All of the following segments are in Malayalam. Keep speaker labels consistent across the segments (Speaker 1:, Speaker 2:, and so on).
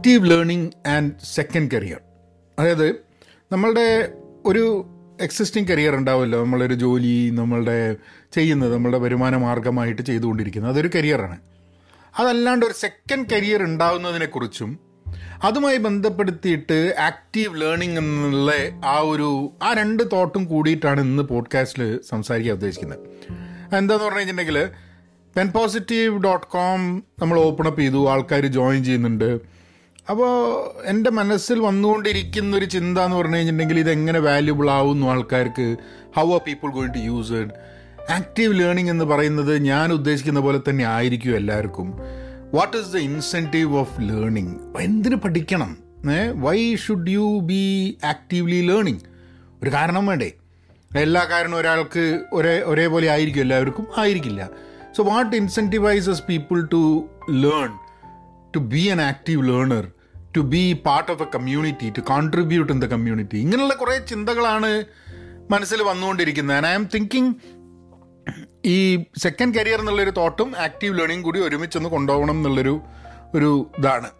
Speaker 1: Active learning and second career അതായത് നമ്മളുടെ ഒരു എക്സിസ്റ്റിംഗ് കരിയർ ഉണ്ടാവുമല്ലോ. നമ്മളൊരു ജോലി നമ്മളുടെ ചെയ്യുന്നത് നമ്മളുടെ വരുമാന മാർഗമായിട്ട് ചെയ്തുകൊണ്ടിരിക്കുന്നത്. അതൊരു കരിയറാണ് അതല്ലാണ്ട് ഒരു സെക്കൻഡ് കരിയർ ഉണ്ടാവുന്നതിനെക്കുറിച്ചും അതുമായി ബന്ധപ്പെടുത്തിയിട്ട് ആക്റ്റീവ് ലേണിംഗ് എന്നുള്ള ആ ഒരു ആ രണ്ട് തോട്ടും കൂടിയിട്ടാണ് ഇന്ന് പോഡ്കാസ്റ്റിൽ സംസാരിക്കാൻ ഉദ്ദേശിക്കുന്നത്. എന്താന്ന് പറഞ്ഞു കഴിഞ്ഞിട്ടുണ്ടെങ്കിൽ പെൻ പോസിറ്റീവ് ഡോട്ട് കോം നമ്മൾ ഓപ്പൺ അപ്പ് ചെയ്തു ആൾക്കാർ ജോയിൻ ചെയ്യുന്നുണ്ട്. അപ്പോൾ എന്റെ മനസ്സിൽ വന്നുകൊണ്ടിരിക്കുന്ന ഒരു ചിന്ത എന്ന് പറഞ്ഞു കഴിഞ്ഞിട്ടുണ്ടെങ്കിൽ ഇതെങ്ങനെ വാല്യുബിൾ ആവുന്നു ആൾക്കാർക്ക്? How are people going to use it active learning എന്ന് പറയുന്നത് ഞാൻ ഉദ്ദേശിക്കുന്ന പോലെ തന്നെ ആയിരിക്കും എല്ലാവർക്കും. What is the incentive of learning എന്തിനു പഠിക്കണം? Why should you be actively learning ഒരു കാരണം വേണ്ടേ. എല്ലാ കാരണവും ഒരാൾക്ക് ഒരേ ഒരേപോലെ ആയിരിക്കും എല്ലാവർക്കും? ആയിരിക്കില്ല. So what incentivises people to learn to be an active learner to be part of a community to contribute in the community ഇങ്ങനെയുള്ള കുറേ ചിന്തകളാണ് മനസ്സിൽ വന്നുകൊണ്ടിരിക്കുന്നത്. ആൻഡ് ഐ എം തിങ്കിങ് ഈ സെക്കൻഡ് കരിയർ എന്നുള്ളൊരു തോട്ടും ആക്റ്റീവ് ലേണിംഗ് കൂടി ഒരുമിച്ചൊന്ന് കൊണ്ടുപോകണം എന്നുള്ളൊരു ഒരു ഇതാണ്.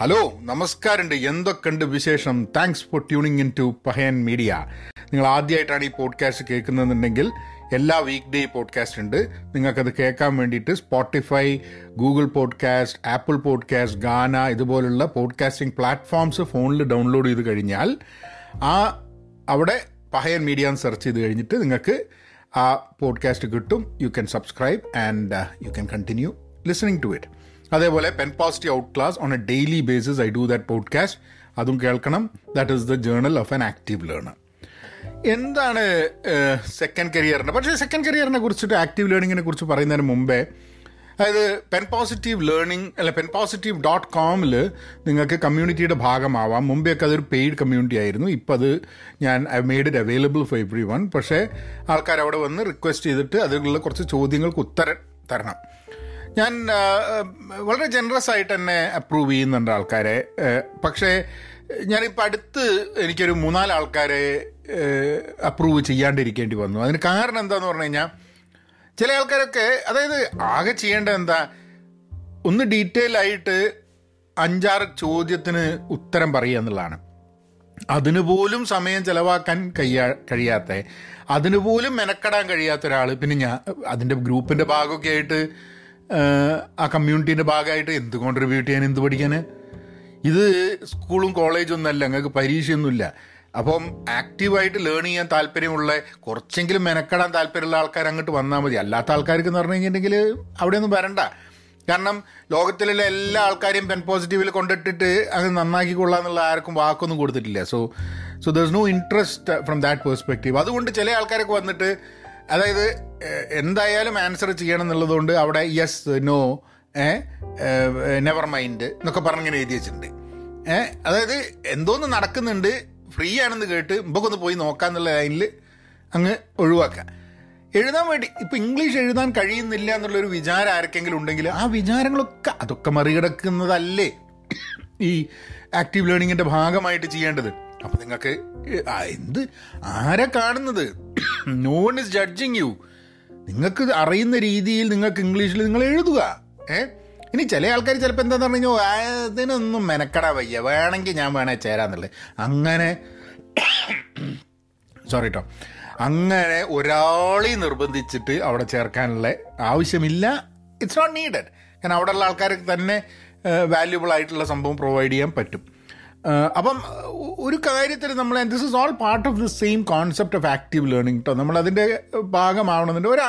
Speaker 1: ഹലോ നമസ്കാരമുണ്ട്. എന്തൊക്കെയുണ്ട് വിശേഷം? Thanks for tuning in to Pahayan media നിങ്ങൾ ആദ്യമായിട്ടാണ് ഈ പോഡ്കാസ്റ്റ് കേൾക്കുന്നതെന്നുണ്ടെങ്കിൽ എല്ലാ വീക്ക് ഡേ പോഡ്കാസ്റ്റ് ഉണ്ട്. നിങ്ങൾക്കത് കേൾക്കാൻ വേണ്ടിയിട്ട് Spotify Google podcast Apple podcast Gaana ഇതുപോലുള്ള പോഡ്കാസ്റ്റിംഗ് പ്ലാറ്റ്ഫോംസ് ഫോണിൽ ഡൗൺലോഡ് ചെയ്ത് കഴിഞ്ഞാൽ ആ അവിടെ പഹയൻ മീഡിയ എന്ന് സെർച്ച് ചെയ്ത് കഴിഞ്ഞിട്ട് നിങ്ങൾക്ക് ആ പോഡ്കാസ്റ്റ് കിട്ടും. You can subscribe and you can continue listening to it അതേപോലെ pen positive out class on a daily basis I do that podcast അതും കേൾക്കണം. That is the journal of an active learner എന്താണ് സെക്കൻഡ് കരിയറിനെ പക്ഷേ സെക്കൻഡ് കരിയറിനെ കുറിച്ചിട്ട് ആക്റ്റീവ് ലേണിങ്ങിനെ കുറിച്ച് പറയുന്നതിന് മുമ്പേ അതായത് പെൻ പോസിറ്റീവ് ലേണിംഗ് അല്ല പെൻ പോസിറ്റീവ് ഡോട്ട് കോമിൽ നിങ്ങൾക്ക് കമ്മ്യൂണിറ്റിയുടെ ഭാഗമാവാം. മുമ്പെയൊക്കെ അതൊരു പെയ്ഡ് കമ്മ്യൂണിറ്റി ആയിരുന്നു. ഇപ്പോൾ അത് ഞാൻ I made it available for everyone പക്ഷേ ആൾക്കാർ അവിടെ വന്ന് റിക്വസ്റ്റ് ചെയ്തിട്ട് അതിലുള്ള കുറച്ച് ചോദ്യങ്ങൾക്ക് ഉത്തരം തരണം. ഞാൻ വളരെ ജനറസ് ആയിട്ട് തന്നെ അപ്രൂവ് ചെയ്യുന്നുണ്ട് ആൾക്കാരെ. പക്ഷേ ഞാനിപ്പോൾ അടുത്ത് എനിക്കൊരു മൂന്നാൽ ആൾക്കാരെ അപ്രൂവ് ചെയ്യാണ്ടിരിക്കേണ്ടി വന്നു. അതിന് കാരണം എന്താന്ന് പറഞ്ഞു കഴിഞ്ഞാൽ ചില ആൾക്കാരൊക്കെ അതായത് ആകെ ചെയ്യേണ്ടത് എന്താ ഒന്ന് ഡീറ്റെയിൽ ആയിട്ട് അഞ്ചാറ് ചോദ്യത്തിന് ഉത്തരം പറയുക എന്നുള്ളതാണ്. അതിന് പോലും സമയം ചെലവാക്കാൻ കഴിയാ കഴിയാത്ത അതിന് പോലും മെനക്കെടാൻ കഴിയാത്ത ഒരാൾ പിന്നെ ഞാൻ അതിന്റെ ഗ്രൂപ്പിന്റെ ഭാഗമൊക്കെ ആയിട്ട് ആ, കമ്മ്യൂണിറ്റീന്റെ ഭാഗമായിട്ട് എന്ത് കോൺട്രിബ്യൂട്ട് ചെയ്യാൻ എന്ത് പഠിക്കാൻ? ഇത് സ്കൂളും കോളേജും ഒന്നല്ല നിങ്ങൾക്ക് പരീക്ഷയൊന്നുമില്ല. അപ്പം ആക്റ്റീവായിട്ട് ലേൺ ചെയ്യാൻ താല്പര്യമുള്ള കുറച്ചെങ്കിലും മെനക്കെടാൻ താല്പര്യമുള്ള ആൾക്കാർ അങ്ങോട്ട് വന്നാൽ മതി. അല്ലാത്ത ആൾക്കാർക്ക് എന്ന് പറഞ്ഞു കഴിഞ്ഞിട്ടുണ്ടെങ്കിൽ അവിടെയൊന്നും വരണ്ട. കാരണം ലോകത്തിലുള്ള എല്ലാ ആൾക്കാരെയും പെൻ പോസിറ്റീവിൽ കൊണ്ടിട്ടിട്ട് അത് നന്നാക്കി നന്നാക്കിക്കൊള്ളാന്നുള്ള ആർക്കും വാക്കൊന്നും കൊടുത്തിട്ടില്ല. So so there no interest from that perspective അതുകൊണ്ട് ചില ആൾക്കാരൊക്കെ വന്നിട്ട് അതായത് എന്തായാലും ആൻസർ ചെയ്യണം എന്നുള്ളതുകൊണ്ട് അവിടെ യെസ് നോ നെവർ മൈൻഡ് എന്നൊക്കെ പറഞ്ഞിങ്ങനെ എഴുതി വെച്ചിട്ടുണ്ട്. അതായത് എന്തോന്ന് നടക്കുന്നുണ്ട് ഫ്രീ ആണെന്ന് കേട്ട് മുമ്പൊക്കെ പോയി നോക്കാന്നുള്ള ലൈനിൽ അങ്ങ് ഒഴിവാക്കുക. എഴുതാൻ വേണ്ടി ഇപ്പം ഇംഗ്ലീഷ് എഴുതാൻ കഴിയുന്നില്ല എന്നുള്ളൊരു വിചാരം ആർക്കെങ്കിലും ഉണ്ടെങ്കിൽ ആ വിചാരങ്ങളൊക്കെ അതൊക്കെ മറികടക്കുന്നതല്ലേ ഈ ആക്റ്റീവ് ലേണിങ്ങിന്റെ ഭാഗമായിട്ട് ചെയ്യേണ്ടത്. അപ്പം നിങ്ങൾക്ക് എന്ത്? ആരെ കാണുന്നത്? നോൺ ഇസ് ജഡ്ജിങ് യു നിങ്ങൾക്ക് അറിയുന്ന രീതിയിൽ നിങ്ങൾക്ക് ഇംഗ്ലീഷിൽ നിങ്ങൾ എഴുതുക ഏ? ഇനി ചില ആൾക്കാർ ചിലപ്പോൾ എന്താന്ന് പറഞ്ഞു അതിനൊന്നും "ആ, ഇതിനൊന്നും മെനക്കടാ വയ്യ. വേണമെങ്കിൽ ഞാൻ വേണേ ചേരാന്നുള്ളത് അങ്ങനെ സോറി കേട്ടോ അങ്ങനെ ഒരാളെ നിർബന്ധിച്ചിട്ട് അവിടെ ചേർക്കാനുള്ള ആവശ്യമില്ല. ഇറ്റ്സ് നോട്ട് നീഡഡ് കാരണം അവിടെയുള്ള ആൾക്കാർക്ക് തന്നെ വാല്യുബിൾ ആയിട്ടുള്ള സംഭവം പ്രൊവൈഡ് ചെയ്യാൻ പറ്റും. അപ്പം ഒരു കാര്യത്തിൽ നമ്മൾ this is all part of the same concept of active learning കേട്ടോ നമ്മൾ അതിന്റെ ഭാഗമാവണമെന്നുണ്ട് ഒരാ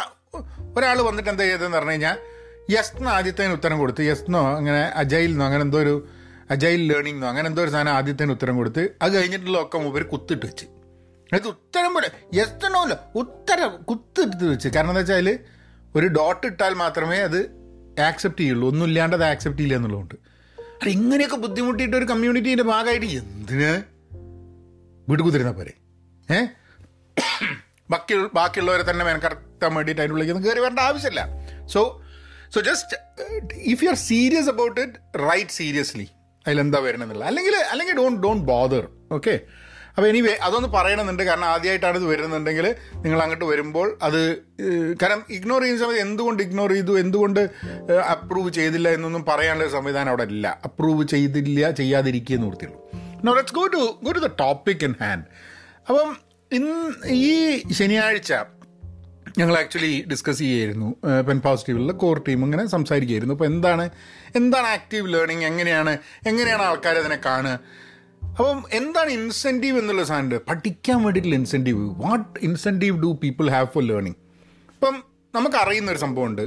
Speaker 1: ഒരാൾ വന്നിട്ട് എന്താ ചെയ്തതെന്ന് പറഞ്ഞു കഴിഞ്ഞാൽ യെസ് എന്ന് ആദ്യത്തേന് ഉത്തരം കൊടുത്ത് യെസ് എന്നോ അങ്ങനെ അജൈൽ എന്നോ അങ്ങനെ എന്തോ ഒരു അജൈൽ ലേണിംഗ് എന്നോ അങ്ങനെ എന്തോ ഒരു സാധനം ആദ്യത്തേന് ഉത്തരം കൊടുത്ത് അത് കഴിഞ്ഞിട്ടുള്ള ഒക്കെ മൂപ്പര് കുത്തിട്ട് വെച്ച്. അത് ഉത്തരം പോലെ യെസ് എന്നോല്ല ഉത്തരം കുത്തിട്ട് വെച്ച്. കാരണം എന്താ വെച്ചാൽ ഒരു ഡോട്ട് ഇട്ടാൽ മാത്രമേ അത് ആക്സെപ്റ്റ് ചെയ്യുള്ളൂ. ഒന്നുമില്ലാണ്ട് അത് ആക്സെപ്റ്റ് ചെയ്യില്ല എന്നുള്ളതുകൊണ്ട്. അത് ഇങ്ങനെയൊക്കെ ബുദ്ധിമുട്ടിയിട്ട് ഒരു കമ്മ്യൂണിറ്റീന്റെ ഭാഗമായിട്ട് എന്തിന്? വീട് കുതിരുന്ന പോരെ. ഏ? ബാക്കി ബാക്കിയുള്ളവരെ തന്നെ മെനക്കടത്താൻ വേണ്ടിയിട്ട് അതിനുള്ളിലേക്ക് കയറി വരേണ്ട ആവശ്യമില്ല. So so just if you are serious about it right seriously അതിലെന്താ വരണമെന്നുള്ള അല്ലെങ്കിൽ അല്ലെങ്കിൽ ഡോണ്ട് ഡോണ്ട് ബോദർ ഓക്കെ അപ്പോൾ എനിവേ അതൊന്ന് പറയണമെന്നുണ്ട്. കാരണം ആദ്യമായിട്ടാണ് ഇത് വരുന്നുണ്ടെങ്കിൽ നിങ്ങൾ അങ്ങോട്ട് വരുമ്പോൾ അത് കാരണം ഇഗ്നോർ ചെയ്യുന്ന സമയത്ത് എന്തുകൊണ്ട് ഇഗ്നോർ ചെയ്തു? എന്തുകൊണ്ട് അപ്രൂവ് ചെയ്തില്ല എന്നൊന്നും പറയാനുള്ള സംവിധാനം അവിടെ ഇല്ല. അപ്രൂവ് ചെയ്തില്ല ചെയ്യാതിരിക്കുക എന്ന് ഓർത്തിയുള്ളൂ no let's go to go to the topic in hand അപ്പം ഇന്ന് ഈ ശനിയാഴ്ച ഞങ്ങൾ ആക്ച്വലി ഡിസ്കസ് ചെയ്യായിരുന്നു പെൻ പോസിറ്റീവിലുള്ള കോർ ടീം ഇങ്ങനെ സംസാരിക്കുകയായിരുന്നു. അപ്പോൾ എന്താണ് എന്താണ് ആക്റ്റീവ് ലേണിംഗ് എങ്ങനെയാണ് എങ്ങനെയാണ് ആൾക്കാർ അതിനെ കാണുക? അപ്പം എന്താണ് ഇൻസെന്റീവ് എന്നുള്ള സാധനം പഠിക്കാൻ വേണ്ടിയിട്ടുള്ള incentive what incentive do people have for learning ഇപ്പം നമുക്കറിയുന്ന ഒരു സംഭവമുണ്ട്.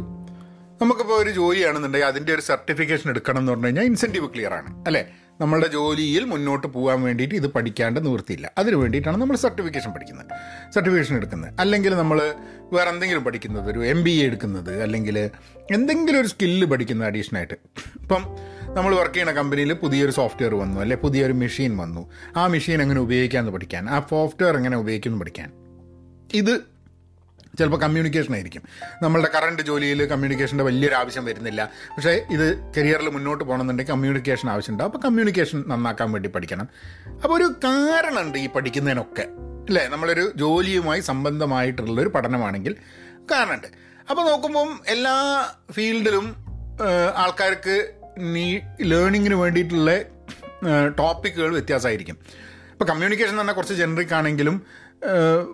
Speaker 1: നമുക്കിപ്പോൾ ഒരു ജോലിയാണെന്നുണ്ടെങ്കിൽ അതിന്റെ ഒരു സർട്ടിഫിക്കേഷൻ എടുക്കണം എന്ന് പറഞ്ഞു കഴിഞ്ഞാൽ ഇൻസെന്റീവ് ക്ലിയർ ആണ്. അല്ലേ? നമ്മളുടെ ജോലിയിൽ മുന്നോട്ട് പോകാൻ വേണ്ടിയിട്ട് ഇത് പഠിക്കാണ്ട് നിവൃത്തിയില്ല. അതിന് വേണ്ടിയിട്ടാണ് നമ്മൾ സർട്ടിഫിക്കേഷൻ പഠിക്കുന്നത്. സർട്ടിഫിക്കേഷൻ എടുക്കുന്നത്. അല്ലെങ്കിൽ നമ്മൾ വേറെ എന്തെങ്കിലും പഠിക്കുന്നത് ഒരു എം ബി എ എടുക്കുന്നത് അല്ലെങ്കിൽ എന്തെങ്കിലും ഒരു സ്കില്ല് പഠിക്കുന്നത് അഡീഷണലായിട്ട് ഇപ്പം നമ്മൾ വർക്ക് ചെയ്യുന്ന കമ്പനിയിൽ പുതിയൊരു സോഫ്റ്റ്വെയർ വന്നു അല്ലെ പുതിയൊരു മെഷീൻ വന്നു. ആ മെഷീൻ എങ്ങനെ ഉപയോഗിക്കാമെന്ന് പഠിക്കാൻ ആ സോഫ്റ്റ്വെയർ എങ്ങനെ ഉപയോഗിക്കുമെന്ന് പഠിക്കാൻ. ഇത് ചിലപ്പോൾ കമ്മ്യൂണിക്കേഷൻ ആയിരിക്കും. നമ്മളുടെ കറണ്ട് ജോലിയിൽ കമ്മ്യൂണിക്കേഷന്റെ വലിയൊരു ആവശ്യം വരുന്നില്ല. പക്ഷേ ഇത് കരിയറിൽ മുന്നോട്ട് പോകണമെന്നുണ്ടെങ്കിൽ കമ്മ്യൂണിക്കേഷൻ ആവശ്യമുണ്ട്. അപ്പോൾ കമ്മ്യൂണിക്കേഷൻ നന്നാക്കാൻ വേണ്ടി പഠിക്കണം. അപ്പോൾ ഒരു കാരണമുണ്ട് ഈ പഠിക്കുന്നതിനൊക്കെ. അല്ലേ? നമ്മളൊരു ജോലിയുമായി സംബന്ധമായിട്ടുള്ളൊരു പഠനമാണെങ്കിൽ കാരണമുണ്ട്. അപ്പോൾ നോക്കുമ്പം എല്ലാ ഫീൽഡിലും ആൾക്കാർക്ക് നീ ലേണിങ്ങിന് വേണ്ടിയിട്ടുള്ള ടോപ്പിക്കുകൾ വ്യത്യാസമായിരിക്കും. ഇപ്പോൾ കമ്മ്യൂണിക്കേഷൻ എന്ന് പറഞ്ഞാൽ കുറച്ച് ജനറിക് ആണെങ്കിലും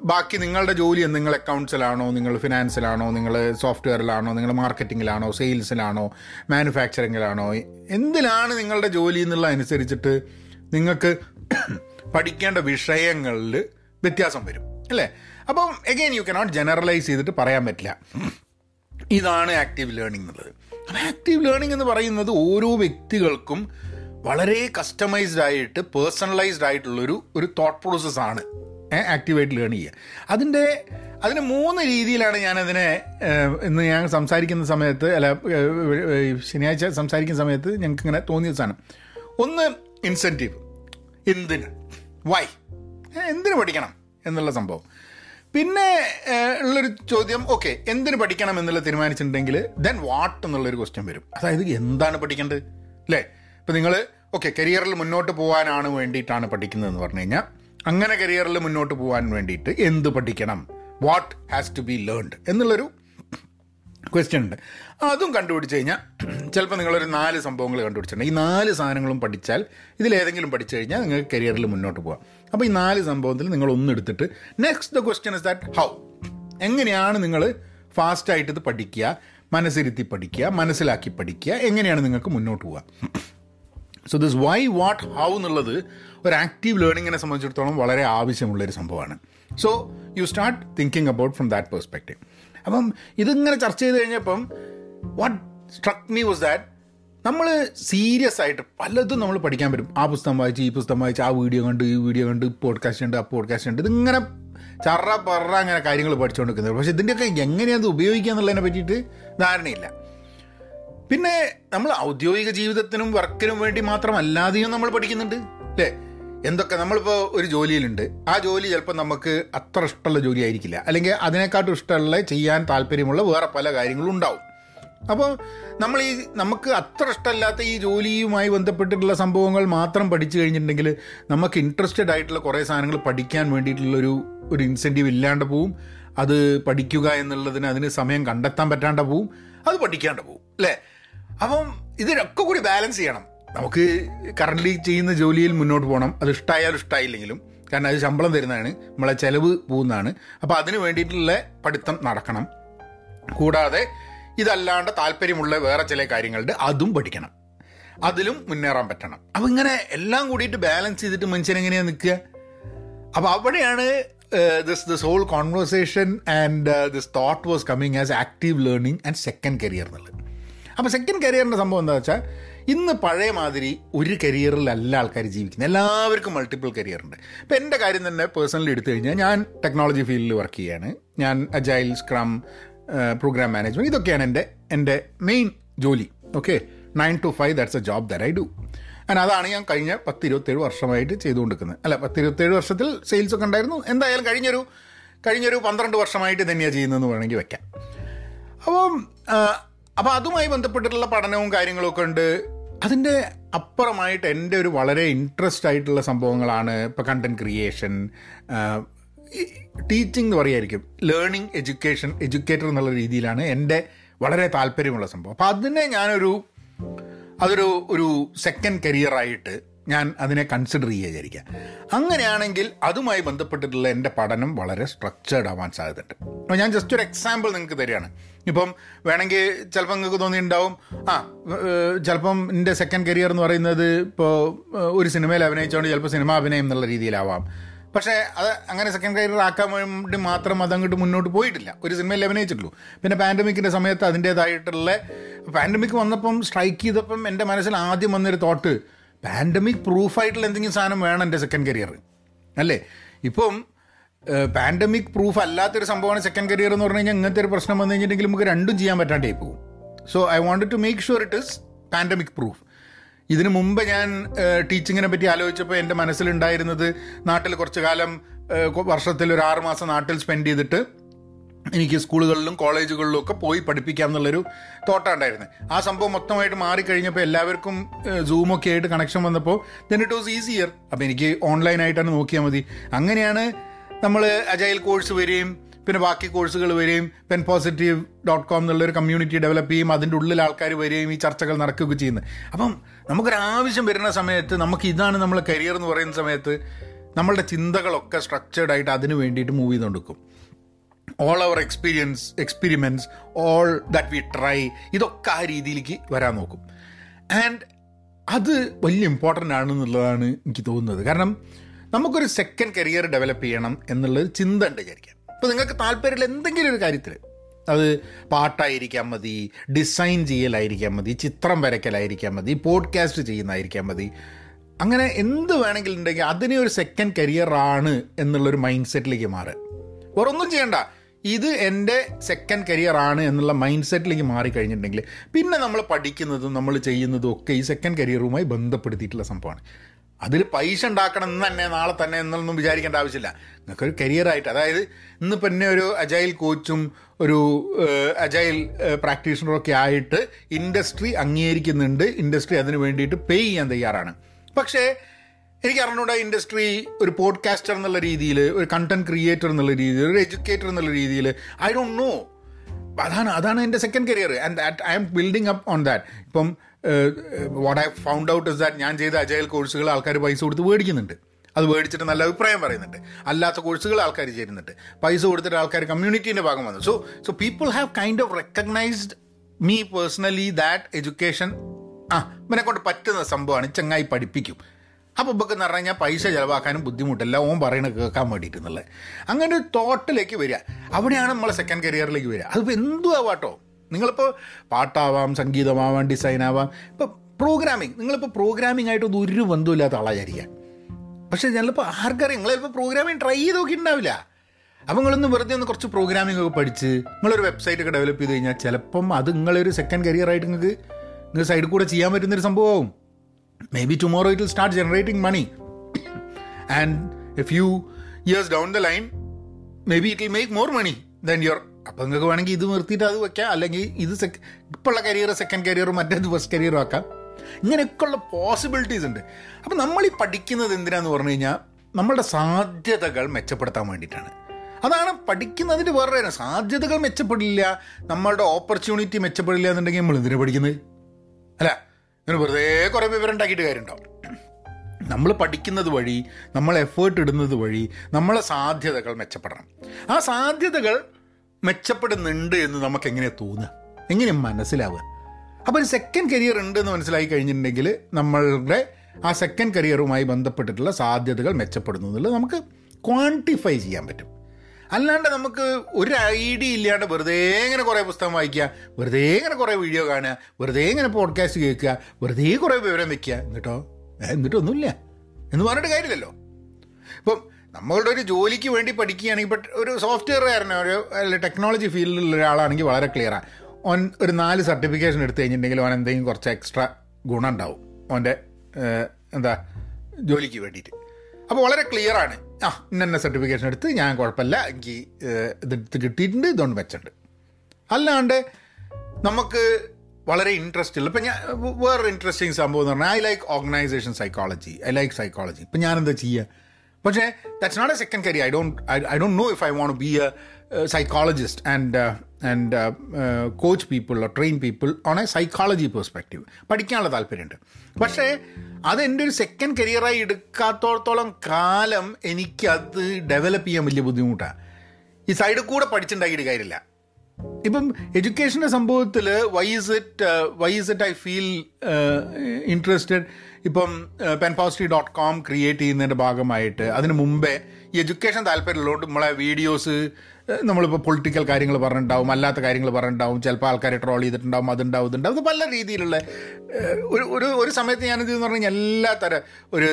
Speaker 1: ബാക്കി നിങ്ങളുടെ ജോലി നിങ്ങൾ അക്കൗണ്ട്സിലാണോ നിങ്ങൾ ഫിനാൻസിലാണോ നിങ്ങൾ സോഫ്റ്റ്വെയറിലാണോ നിങ്ങൾ മാർക്കറ്റിങ്ങിലാണോ സെയിൽസിലാണോ മാനുഫാക്ചറിങ്ങിലാണോ എന്തിലാണ് നിങ്ങളുടെ ജോലി എന്നുള്ള അനുസരിച്ചിട്ട് നിങ്ങൾക്ക് പഠിക്കേണ്ട വിഷയങ്ങളിൽ വ്യത്യാസം വരും അല്ലേ? അപ്പം എഗെയിൻ യു കനോട്ട് ജനറലൈസ് ചെയ്തിട്ട് പറയാൻ പറ്റില്ല. ഇതാണ് ആക്റ്റീവ് ലേണിംഗ് എന്നുള്ളത്. അപ്പം ആക്റ്റീവ് ലേണിംഗ് എന്ന് പറയുന്നത് ഓരോ വ്യക്തികൾക്കും വളരെ കസ്റ്റമൈസ്ഡ് ആയിട്ട് പേഴ്സണലൈസ്ഡ് ആയിട്ടുള്ളൊരു ഒരു തോട്ട് പ്രോസസ്സാണ് ആക്റ്റീവായിട്ട് ലേൺ ചെയ്യുക. അതിന്റെ അതിന് മൂന്ന് രീതിയിലാണ് ഞാനതിനെ ഇന്ന് ഞാൻ സംസാരിക്കുന്ന സമയത്ത് അല്ല ശനിയാഴ്ച സംസാരിക്കുന്ന സമയത്ത് ഞങ്ങൾക്ക് ഇങ്ങനെ തോന്നിയ സാധനം. ഒന്ന് ഇൻസെന്റീവ് എന്തിന്? വൈ എന്തിന് പഠിക്കണം എന്നുള്ള സംഭവം. പിന്നെ ഉള്ളൊരു ചോദ്യം ഓക്കെ എന്തിന് പഠിക്കണം എന്നുള്ള തീരുമാനിച്ചിട്ടുണ്ടെങ്കിൽ ദെൻ വാട്ട് എന്നുള്ളൊരു ക്വസ്റ്റ്യൻ വരും. അതായത് എന്താണ് പഠിക്കേണ്ടത്? അല്ലേ ഇപ്പം നിങ്ങൾ ഓക്കെ കരിയറിൽ മുന്നോട്ട് പോകാനാണ് വേണ്ടിയിട്ടാണ് പഠിക്കുന്നതെന്ന് പറഞ്ഞു കഴിഞ്ഞാൽ അങ്ങനെ കരിയറിൽ മുന്നോട്ട് പോകാൻ വേണ്ടിയിട്ട് എന്ത് പഠിക്കണം? What has to be learned എന്നുള്ളൊരു ക്വസ്റ്റ്യൻ ഉണ്ട്. അതും കണ്ടുപിടിച്ച് കഴിഞ്ഞാൽ ചിലപ്പോൾ നിങ്ങളൊരു നാല് സംഭവങ്ങൾ കണ്ടുപിടിച്ചിട്ടുണ്ട്. ഈ നാല് സാധനങ്ങളും പഠിച്ചാൽ ഇതിലേതെങ്കിലും പഠിച്ചു കഴിഞ്ഞാൽ നിങ്ങൾക്ക് കരിയറിൽ മുന്നോട്ട് പോകാം അപ്പോൾ ഈ നാല് സംഭവത്തിൽ നിങ്ങൾ ഒന്നെടുത്തിട്ട് next the question is that how എങ്ങനെയാണ് നിങ്ങൾ ഫാസ്റ്റായിട്ട് ഇത് പഠിക്കുക മനസ്സിരുത്തി പഠിക്കുക മനസ്സിലാക്കി പഠിക്കുക എങ്ങനെയാണ് നിങ്ങൾക്ക് മുന്നോട്ട് പോവുക so this why what how എന്നുള്ളത് ഒരു ആക്റ്റീവ് ലേണിങ്ങിനെ സംബന്ധിച്ചിടത്തോളം വളരെ ആവശ്യമുള്ളൊരു സംഭവമാണ്. So you start thinking about from that perspective അപ്പം ഇതിങ്ങനെ ചർച്ച ചെയ്ത് കഴിഞ്ഞപ്പം what struck me was that നമ്മൾ സീരിയസ് ആയിട്ട് പലതും നമ്മൾ പഠിക്കാൻ പറ്റും. ആ പുസ്തകം വായിച്ച് ഈ പുസ്തകം വായിച്ച് ആ വീഡിയോ കണ്ട് ഈ വീഡിയോ കണ്ട് പോഡ്കാസ്റ്റ് ഉണ്ട് ആ പോഡ്കാസ്റ്റ് ഉണ്ട് ഇതിങ്ങനെ ചറ പറ അങ്ങനെ കാര്യങ്ങൾ പഠിച്ചുകൊണ്ടിരിക്കുന്നത് പക്ഷേ ഇതിന്റെയൊക്കെ എങ്ങനെയാണ് ഉപയോഗിക്കുക എന്നുള്ളതിനെ പറ്റിയിട്ട് ധാരണയില്ല. പിന്നെ നമ്മൾ ഔദ്യോഗിക ജീവിതത്തിനും വർക്കിനും വേണ്ടി മാത്രമല്ലാതെയും നമ്മൾ പഠിക്കുന്നുണ്ട് അല്ലേ? എന്തൊക്കെ നമ്മളിപ്പോൾ ഒരു ജോലിയിലുണ്ട് ആ ജോലി ചിലപ്പോൾ നമുക്ക് അത്ര ഇഷ്ടമുള്ള ജോലി ആയിരിക്കില്ല അല്ലെങ്കിൽ അതിനെക്കാട്ടും ഇഷ്ടമുള്ള ചെയ്യാൻ താല്പര്യമുള്ള വേറെ പല കാര്യങ്ങളും ഉണ്ടാവും. അപ്പോൾ നമ്മൾ ഈ നമുക്ക് അത്ര ഇഷ്ടമല്ലാത്ത ഈ ജോലിയുമായി ബന്ധപ്പെട്ടിട്ടുള്ള സംഭവങ്ങൾ മാത്രം പഠിച്ചു കഴിഞ്ഞിട്ടുണ്ടെങ്കിൽ നമുക്ക് ഇൻട്രസ്റ്റഡ് ആയിട്ടുള്ള കുറേ സാധനങ്ങൾ പഠിക്കാൻ വേണ്ടിയിട്ടുള്ളൊരു ഒരു ഇൻസെന്റീവ് ഇല്ലാണ്ട് പോവും. അത് പഠിക്കുക എന്നുള്ളതിന് അതിന് സമയം കണ്ടെത്താൻ പറ്റാണ്ട് പോവും. അത് പഠിക്കാണ്ട് പോവും അല്ലേ? അപ്പം ഇതിനൊക്കെ കൂടി ബാലൻസ് ചെയ്യണം. നമുക്ക് കറന്റ് ചെയ്യുന്ന ജോലിയിൽ മുന്നോട്ട് പോകണം. അത് ഇഷ്ടമായാലും ഇഷ്ടമായില്ലെങ്കിലും കാരണം അത് ശമ്പളം തരുന്നതാണ്. നമ്മളെ ചിലവ് പോകുന്നതാണ്. അപ്പോൾ അതിന് വേണ്ടിയിട്ടുള്ള പഠിത്തം നടക്കണം. കൂടാതെ ഇതല്ലാണ്ട് താല്പര്യമുള്ള വേറെ ചില കാര്യങ്ങളുണ്ട് അതും പഠിക്കണം. അതിലും മുന്നേറാൻ പറ്റണം. അപ്പം ഇങ്ങനെ എല്ലാം കൂടിയിട്ട് ബാലൻസ് ചെയ്തിട്ട് മനുഷ്യൻ എങ്ങനെയാണ് നിൽക്കുക? അപ്പോൾ അവിടെയാണ് this this whole conversation and this thought was coming as active learning and second career എന്നുള്ളത്. അപ്പോൾ സെക്കൻഡ് കരിയറിന്റെ സംഭവം എന്താ വെച്ചാൽ ഇന്ന് പഴയ മാതിരി ഒരു കരിയറിലല്ല ആൾക്കാർ ജീവിക്കുന്നത്. എല്ലാവർക്കും മൾട്ടിപ്പിൾ കരിയർ ഉണ്ട്. ഇപ്പോൾ എന്റെ കാര്യം തന്നെ പേഴ്സണലി എടുത്തു കഴിഞ്ഞാൽ ഞാൻ ടെക്നോളജി ഫീൽഡിൽ വർക്ക് ചെയ്യാണ്. ഞാൻ അജൈൽ സ്ക്രം പ്രോഗ്രാം മാനേജ്മെന്റ് ഇതൊക്കെയാണ് എന്റെ എന്റെ മെയിൻ ജോലി. Okay nine to five that's a job that I do and അതാണ് ഞാൻ കഴിഞ്ഞ പത്ത് ഇരുപത്തേഴ് വർഷമായിട്ട് ചെയ്തുകൊണ്ടിരിക്കുന്നത്. അല്ല പത്ത് ഇരുപത്തേഴ് വർഷത്തിൽ സെയിൽസ് ഒക്കെ ഉണ്ടായിരുന്നു. എന്തായാലും കഴിഞ്ഞൊരു കഴിഞ്ഞൊരു പന്ത്രണ്ട് വർഷമായിട്ട് തന്നെയാണ് ചെയ്യുന്നതെന്ന് വേണമെങ്കിൽ വെക്കാം. അപ്പം അപ്പോൾ അതുമായി ബന്ധപ്പെട്ടിട്ടുള്ള പഠനവും കാര്യങ്ങളൊക്കെ ഉണ്ട്. അതിന്റെ അപ്പുറമായിട്ട് എന്റെ ഒരു വളരെ ഇൻട്രസ്റ്റ് ആയിട്ടുള്ള സംഭവങ്ങളാണ് ഇപ്പോൾ കണ്ടന്റ് ക്രിയേഷൻ ടീച്ചിങ് എന്ന് പറയുമായിരിക്കും ലേണിംഗ് എഡ്യൂക്കേഷൻ എഡ്യൂക്കേറ്റർ എന്നുള്ള രീതിയിലാണ് എന്റെ വളരെ താല്പര്യമുള്ള സംഭവം. അപ്പോൾ അതിനെ ഞാനൊരു അതൊരു ഒരു സെക്കൻഡ് കരിയറായിട്ട് ഞാൻ അതിനെ കൺസിഡർ ചെയ്യുക വിചാരിക്കുക. അങ്ങനെയാണെങ്കിൽ അതുമായി ബന്ധപ്പെട്ടിട്ടുള്ള എന്റെ പഠനം വളരെ സ്ട്രക്ചേർഡ് ആവാൻ സാധ്യതയുണ്ട്. അപ്പോൾ ഞാൻ ജസ്റ്റ് ഒരു എക്സാമ്പിൾ നിങ്ങൾക്ക് തരികയാണ്. ഇപ്പം വേണമെങ്കിൽ ചിലപ്പോൾ നിങ്ങൾക്ക് തോന്നിയിട്ടുണ്ടാവും ആ ചിലപ്പം എന്റെ സെക്കൻഡ് കരിയർ എന്ന് പറയുന്നത് ഇപ്പോൾ ഒരു സിനിമയിൽ അഭിനയിച്ചുകൊണ്ട് ചിലപ്പോൾ സിനിമ അഭിനയം എന്നുള്ള രീതിയിലാവാം. പക്ഷേ അത് അങ്ങനെ സെക്കൻഡ് കരിയർ ആക്കാൻ വേണ്ടി മാത്രം അതങ്ങോട്ട് മുന്നോട്ട് പോയിട്ടില്ല. ഒരു സിനിമയിൽ അഭിനയിച്ചിട്ടുള്ളൂ. പിന്നെ പാൻഡമിക്കിന്റെ സമയത്ത് അതിന്റേതായിട്ടുള്ള പാൻഡമിക് വന്നപ്പം സ്ട്രൈക്ക് ചെയ്തപ്പം എന്റെ മനസ്സിൽ ആദ്യം വന്നൊരു തോട്ട് പാൻഡമിക് പ്രൂഫായിട്ടുള്ള എന്തെങ്കിലും സാധനം വേണം എന്റെ സെക്കൻഡ് കരിയർ അല്ലേ? ഇപ്പം പാൻഡമിക് പ്രൂഫ് അല്ലാത്തൊരു സംഭവമാണ് സെക്കൻഡ് കരിയർ എന്ന് പറഞ്ഞു കഴിഞ്ഞാൽ ഇങ്ങനത്തെ ഒരു പ്രശ്നം വന്നു കഴിഞ്ഞിട്ടുണ്ടെങ്കിൽ നമുക്ക് രണ്ടും ചെയ്യാൻ പറ്റാണ്ടേ പോകും. So I want to make sure it is pandemic proof ഇതിനു മുമ്പ് ഞാൻ ടീച്ചിങ്ങിനെ പറ്റി ആലോചിച്ചപ്പോൾ എന്റെ മനസ്സിലുണ്ടായിരുന്നത് നാട്ടിൽ കുറച്ച് കാലം വർഷത്തിൽ ഒരു ആറ് മാസം നാട്ടിൽ സ്പെൻഡ് ചെയ്തിട്ട് എനിക്ക് സ്കൂളുകളിലും കോളേജുകളിലും ഒക്കെ പോയി പഠിപ്പിക്കാം എന്നുള്ളൊരു തോട്ടാണ്ടായിരുന്നു. ആ സംഭവം മൊത്തമായിട്ട് മാറിക്കഴിഞ്ഞപ്പോൾ എല്ലാവർക്കും സൂമൊക്കെ ആയിട്ട് കണക്ഷൻ വന്നപ്പോൾ ദെൻ ഇറ്റ് വാസ് ഈസിയർ അപ്പോൾ എനിക്ക് ഓൺലൈനായിട്ടാണ് നോക്കിയാൽ മതി. അങ്ങനെയാണ് നമ്മൾ അജൈൽ കോഴ്സ് വരികയും പിന്നെ ബാക്കി കോഴ്സുകൾ വരികയും പെൻ പോസിറ്റീവ് ഡോട്ട് കോം എന്നുള്ളൊരു കമ്മ്യൂണിറ്റി ഡെവലപ്പ് ചെയ്യും അതിന്റെ ഉള്ളിൽ ആൾക്കാർ വരികയും ഈ ചർച്ചകൾ നടക്കുകയൊക്കെ ചെയ്യുന്നത്. അപ്പം നമുക്കൊരാവശ്യം വരുന്ന സമയത്ത് നമുക്ക് ഇതാണ് നമ്മളെ കരിയർ എന്ന് പറയുന്ന സമയത്ത് നമ്മളുടെ ചിന്തകളൊക്കെ സ്ട്രക്ചേർഡായിട്ട് അതിന് വേണ്ടിയിട്ട് മൂവ് ചെയ്തുകൊണ്ടിരിക്കും all our experience experiments all that we try ഇതൊക്കെ ആ രീതിയിലേക്ക് വരാൻ നോക്കും. ആൻഡ് അത് വലിയ ഇമ്പോർട്ടന്റ് ആണെന്നുള്ളതാണ് എനിക്ക് തോന്നുന്നത്. കാരണം നമുക്കൊരു സെക്കൻഡ് കരിയർ ഡെവലപ്പ് ചെയ്യണം എന്നുള്ളൊരു ചിന്ത ഉണ്ട് വിചാരിക്കാം ഇപ്പോൾ നിങ്ങൾക്ക് താല്പര്യമുള്ള എന്തെങ്കിലും ഒരു കാര്യത്തിൽ അത് പാട്ടായിരിക്കാൻ മതി ഡിസൈൻ ചെയ്യലായിരിക്കാൻ മതി ചിത്രം വരയ്ക്കലായിരിക്കാൻ മതി പോഡ്കാസ്റ്റ് ചെയ്യുന്നതായിരിക്കാൻ മതി. അങ്ങനെ എന്ത് വേണമെങ്കിലും ഉണ്ടെങ്കിൽ അതിനെ ഒരു സെക്കൻഡ് കരിയറാണ് എന്നുള്ളൊരു മൈൻഡ് സെറ്റിലേക്ക് മാറുക. വേറെ ഒന്നും ചെയ്യണ്ട. ഇത് എന്റെ സെക്കൻഡ് കരിയർ ആണ് എന്നുള്ള മൈൻഡ് സെറ്റിലേക്ക് മാറിക്കഴിഞ്ഞിട്ടുണ്ടെങ്കിൽ പിന്നെ നമ്മൾ പഠിക്കുന്നതും നമ്മൾ ചെയ്യുന്നതും ഒക്കെ ഈ സെക്കൻഡ് കരിയറുമായി ബന്ധപ്പെടുത്തിയിട്ടുള്ള സംഭവമാണ്. അതിൽ പൈസ ഉണ്ടാക്കണം എന്ന് തന്നെ നാളെ തന്നെ എന്നൊന്നും വിചാരിക്കേണ്ട ആവശ്യമില്ല. നിങ്ങൾക്കൊരു കരിയറായിട്ട് അതായത് ഇന്നിപ്പോൾ എന്നെ ഒരു അജൈൽ കോച്ചും ഒരു അജൈൽ പ്രാക്ടീഷണറും ഒക്കെ ആയിട്ട് ഇൻഡസ്ട്രി അംഗീകരിക്കുന്നുണ്ട്. ഇൻഡസ്ട്രി അതിന് വേണ്ടിയിട്ട് പേ ചെയ്യാൻ തയ്യാറാണ്. പക്ഷേ എനിക്ക് അറിഞ്ഞൂടെ ഇൻഡസ്ട്രി ഒരു പോഡ്കാസ്റ്റർ എന്നുള്ള രീതിയിൽ ഒരു കണ്ടന്റ് ക്രിയേറ്റർ എന്നുള്ള രീതിയിൽ ഒരു എഡ്യൂക്കേറ്റർ എന്നുള്ള രീതിയിൽ ഐ ഡോണ്ട് നോ അതാണ് അതാണ് എന്റെ second career and that I'm building up on that ഇപ്പം what I found out is that ഞാൻ ചെയ്ത അജയൽ കോഴ്സുകൾ ആൾക്കാർ പൈസ കൊടുത്ത് മേടിക്കുന്നുണ്ട്. അത് മേടിച്ചിട്ട് നല്ല അഭിപ്രായം പറയുന്നുണ്ട്. അല്ലാത്ത കോഴ്സുകൾ ആൾക്കാർ ചേരുന്നുണ്ട് പൈസ കൊടുത്തിട്ട് ആൾക്കാർ കമ്മ്യൂണിറ്റീന്റെ ഭാഗം വന്നു. So so people have kind of recognised me personally that education ആ ഇവനെ കൊണ്ട് പറ്റുന്ന സംഭവമാണ്. ചങ്ങായി പഠിപ്പിക്കും. അപ്പോൾ ഇപ്പൊക്കെ എന്ന് പറഞ്ഞു കഴിഞ്ഞാൽ പൈസ ചിലവാക്കാനും ബുദ്ധിമുട്ടില്ല. ഓൻ പറയണ കേൾക്കാൻ വേണ്ടിയിട്ട് എന്നുള്ളത് അങ്ങനെ ഒരു തോട്ടിലേക്ക് വരിക. അവിടെയാണ് നമ്മൾ സെക്കൻഡ് കരിയറിലേക്ക് വരിക. അതിപ്പോൾ എന്തും ആവാട്ടോ നിങ്ങളിപ്പോൾ പാട്ടാവാം സംഗീതമാവാം ഡിസൈൻ ആവാം ഇപ്പോൾ പ്രോഗ്രാമിങ് നിങ്ങളിപ്പോൾ പ്രോഗ്രാമിംഗ് ആയിട്ടൊന്നും ഒരു ബന്ധമില്ലാത്ത ആളായിരിക്കാം. പക്ഷേ ചിലപ്പോൾ ആർക്കറിയാം. നിങ്ങൾ ചിലപ്പോൾ പ്രോഗ്രാമിംഗ് ട്രൈ ചെയ്ത് നോക്കിയിട്ടുണ്ടാവില്ല. അപ്പോൾ നിങ്ങളൊന്ന് വെറുതെ ഒന്ന് കുറച്ച് പ്രോഗ്രാമിംഗ് ഒക്കെ പഠിച്ച് നിങ്ങളൊരു വെബ്സൈറ്റ് ഒക്കെ ഡെവലപ്പ് ചെയ്ത് കഴിഞ്ഞാൽ ചിലപ്പം അത് നിങ്ങളൊരു സെക്കൻഡ് കരിയറായിട്ട് നിങ്ങൾക്ക് നിങ്ങൾ സൈഡിൽ കൂടെ ചെയ്യാൻ പറ്റുന്നൊരു സംഭവമാവും. Maybe tomorrow it will start generating money and if you years down the line maybe it will make more money than your അപ്പം നിങ്ങൾക്ക് വേണമെങ്കിൽ ഇത് നിർത്തിയിട്ട് അത് വെക്കാം. അല്ലെങ്കിൽ ഇത് സെക് ഇപ്പോഴുള്ള കരിയർ സെക്കൻഡ് കരിയറും മറ്റേത് ഫസ്റ്റ് കരിയറും ആക്കാം. ഇങ്ങനെയൊക്കെയുള്ള പോസിബിലിറ്റീസ് ഉണ്ട്. അപ്പം നമ്മൾ ഈ പഠിക്കുന്നത് എന്തിനാന്ന് പറഞ്ഞു കഴിഞ്ഞാൽ നമ്മളുടെ സാധ്യതകൾ മെച്ചപ്പെടുത്താൻ വേണ്ടിയിട്ടാണ്. അതാണ് പഠിക്കുന്നതിന്റെ വേറെ തന്നെ സാധ്യതകൾ മെച്ചപ്പെടില്ല നമ്മളുടെ ഓപ്പർച്യൂണിറ്റി മെച്ചപ്പെടില്ല എന്നുണ്ടെങ്കിൽ നമ്മൾ എന്തിനാണ് പഠിക്കുന്നത്? അല്ല ഇങ്ങനെ വെറുതെ കുറേ വിവരം ഉണ്ടാക്കിയിട്ട് കാര്യമുണ്ടാവും. നമ്മൾ പഠിക്കുന്നത് വഴി നമ്മൾ എഫേർട്ട് ഇടുന്നത് വഴി നമ്മളെ സാധ്യതകൾ മെച്ചപ്പെടണം. ആ സാധ്യതകൾ മെച്ചപ്പെടുന്നുണ്ട് എന്ന് നമുക്ക് എങ്ങനെ തോന്നുക? എങ്ങനെ മനസ്സിലാവുക? അപ്പോൾ ഒരു സെക്കൻഡ് കരിയർ ഉണ്ട് എന്ന് മനസ്സിലാക്കി കഴിഞ്ഞിട്ടുണ്ടെങ്കിൽ നമ്മളുടെ ആ സെക്കൻഡ് കരിയറുമായി ബന്ധപ്പെട്ടിട്ടുള്ള സാധ്യതകൾ മെച്ചപ്പെടുന്നു എന്നുള്ളത് നമുക്ക് ക്വാണ്ടിഫൈ ചെയ്യാൻ പറ്റും. അല്ലാണ്ട് നമുക്ക് ഒരു ഐഡിയ ഇല്ലാണ്ട് വെറുതെ ഇങ്ങനെ കുറേ പുസ്തകം വായിക്കുക വെറുതെ ഇങ്ങനെ കുറേ വീഡിയോ കാണുക വെറുതെ ഇങ്ങനെ പോഡ്കാസ്റ്റ് കേൾക്കുക വെറുതെ കുറേ വിവരം വെക്കുക എന്നിട്ടോ? എന്നിട്ടൊന്നുമില്ല എന്ന് പറഞ്ഞിട്ട് കാര്യമില്ലല്ലോ. ഇപ്പം നമ്മളുടെ ഒരു ജോലിക്ക് വേണ്ടി പഠിക്കുകയാണെങ്കിൽ ഇപ്പം ഒരു സോഫ്റ്റ്വെയറുകാരനോ ഒരു അല്ലെങ്കിൽ ടെക്നോളജി ഫീൽഡിലുള്ള ഒരാളാണെങ്കിൽ വളരെ ക്ലിയറാണ് ഓൻ ഒരു നാല് സർട്ടിഫിക്കേഷൻ എടുത്തു കഴിഞ്ഞിട്ടുണ്ടെങ്കിൽ ഓൻ എന്തെങ്കിലും കുറച്ച് എക്സ്ട്രാ ഗുണം ഉണ്ടാവും. ഓന്റെ എന്താ ജോലിക്ക് വേണ്ടിയിട്ട്. അപ്പോൾ വളരെ ക്ലിയർ ആണ്. ആ ഇന്ന സർട്ടിഫിക്കേഷൻ എടുത്ത് ഞാൻ കുഴപ്പമില്ല. എനിക്ക് ഇതെടുത്ത് കിട്ടിയിട്ടുണ്ട് ഇതുകൊണ്ട് വെച്ചിട്ടുണ്ട്. അല്ലാണ്ട് നമുക്ക് വളരെ ഇൻട്രസ്റ്റ് ഉള്ള ഇപ്പം ഞാൻ വേറൊരു ഇൻട്രസ്റ്റിങ് സംഭവം എന്ന് പറഞ്ഞാൽ I like organisation psychology I like psychology ഇപ്പം ഞാനെന്താ ചെയ്യുക പക്ഷേ that's not a second career I don't I don't know if I want be a psychologist and and coach people or train people on a psychology perspective പഠിക്കാനുള്ള താല്പര്യമുണ്ട്. പക്ഷേ അത് എന്റെ ഒരു സെക്കൻഡ് കരിയറായി എടുക്കാത്തോളത്തോളം കാലം എനിക്കത് ഡെവലപ്പ് ചെയ്യാൻ വലിയ ബുദ്ധിമുട്ടാണ് ഈ സൈഡിൽ കൂടെ പഠിച്ചിട്ടുണ്ടാക്കിയിട്ട് കാര്യമില്ല. ഇപ്പം എഡ്യൂക്കേഷന്റെ സംഭവത്തിൽ why is it why is it I feel interested ഇപ്പം pen positive dot com create ചെയ്യുന്നതിന്റെ ഭാഗമായിട്ട് അതിന് മുമ്പേ ഈ എഡ്യൂക്കേഷൻ താല്പര്യമുള്ളതുകൊണ്ട് നമ്മളെ വീഡിയോസ് നമ്മളിപ്പോൾ പൊളിറ്റിക്കൽ കാര്യങ്ങൾ പറഞ്ഞിട്ടുണ്ടാവും അല്ലാത്ത കാര്യങ്ങൾ പറഞ്ഞിട്ടുണ്ടാവും ചിലപ്പോൾ ആൾക്കാരെ ട്രോൾ ചെയ്തിട്ടുണ്ടാവും അതുണ്ടാവും ഇതുണ്ടാവും അത് പല രീതിയിലുള്ള ഒരു ഒരു ഒരു സമയത്ത് ഞാനിത് എന്ന് പറഞ്ഞാൽ എല്ലാ തരം ഒരു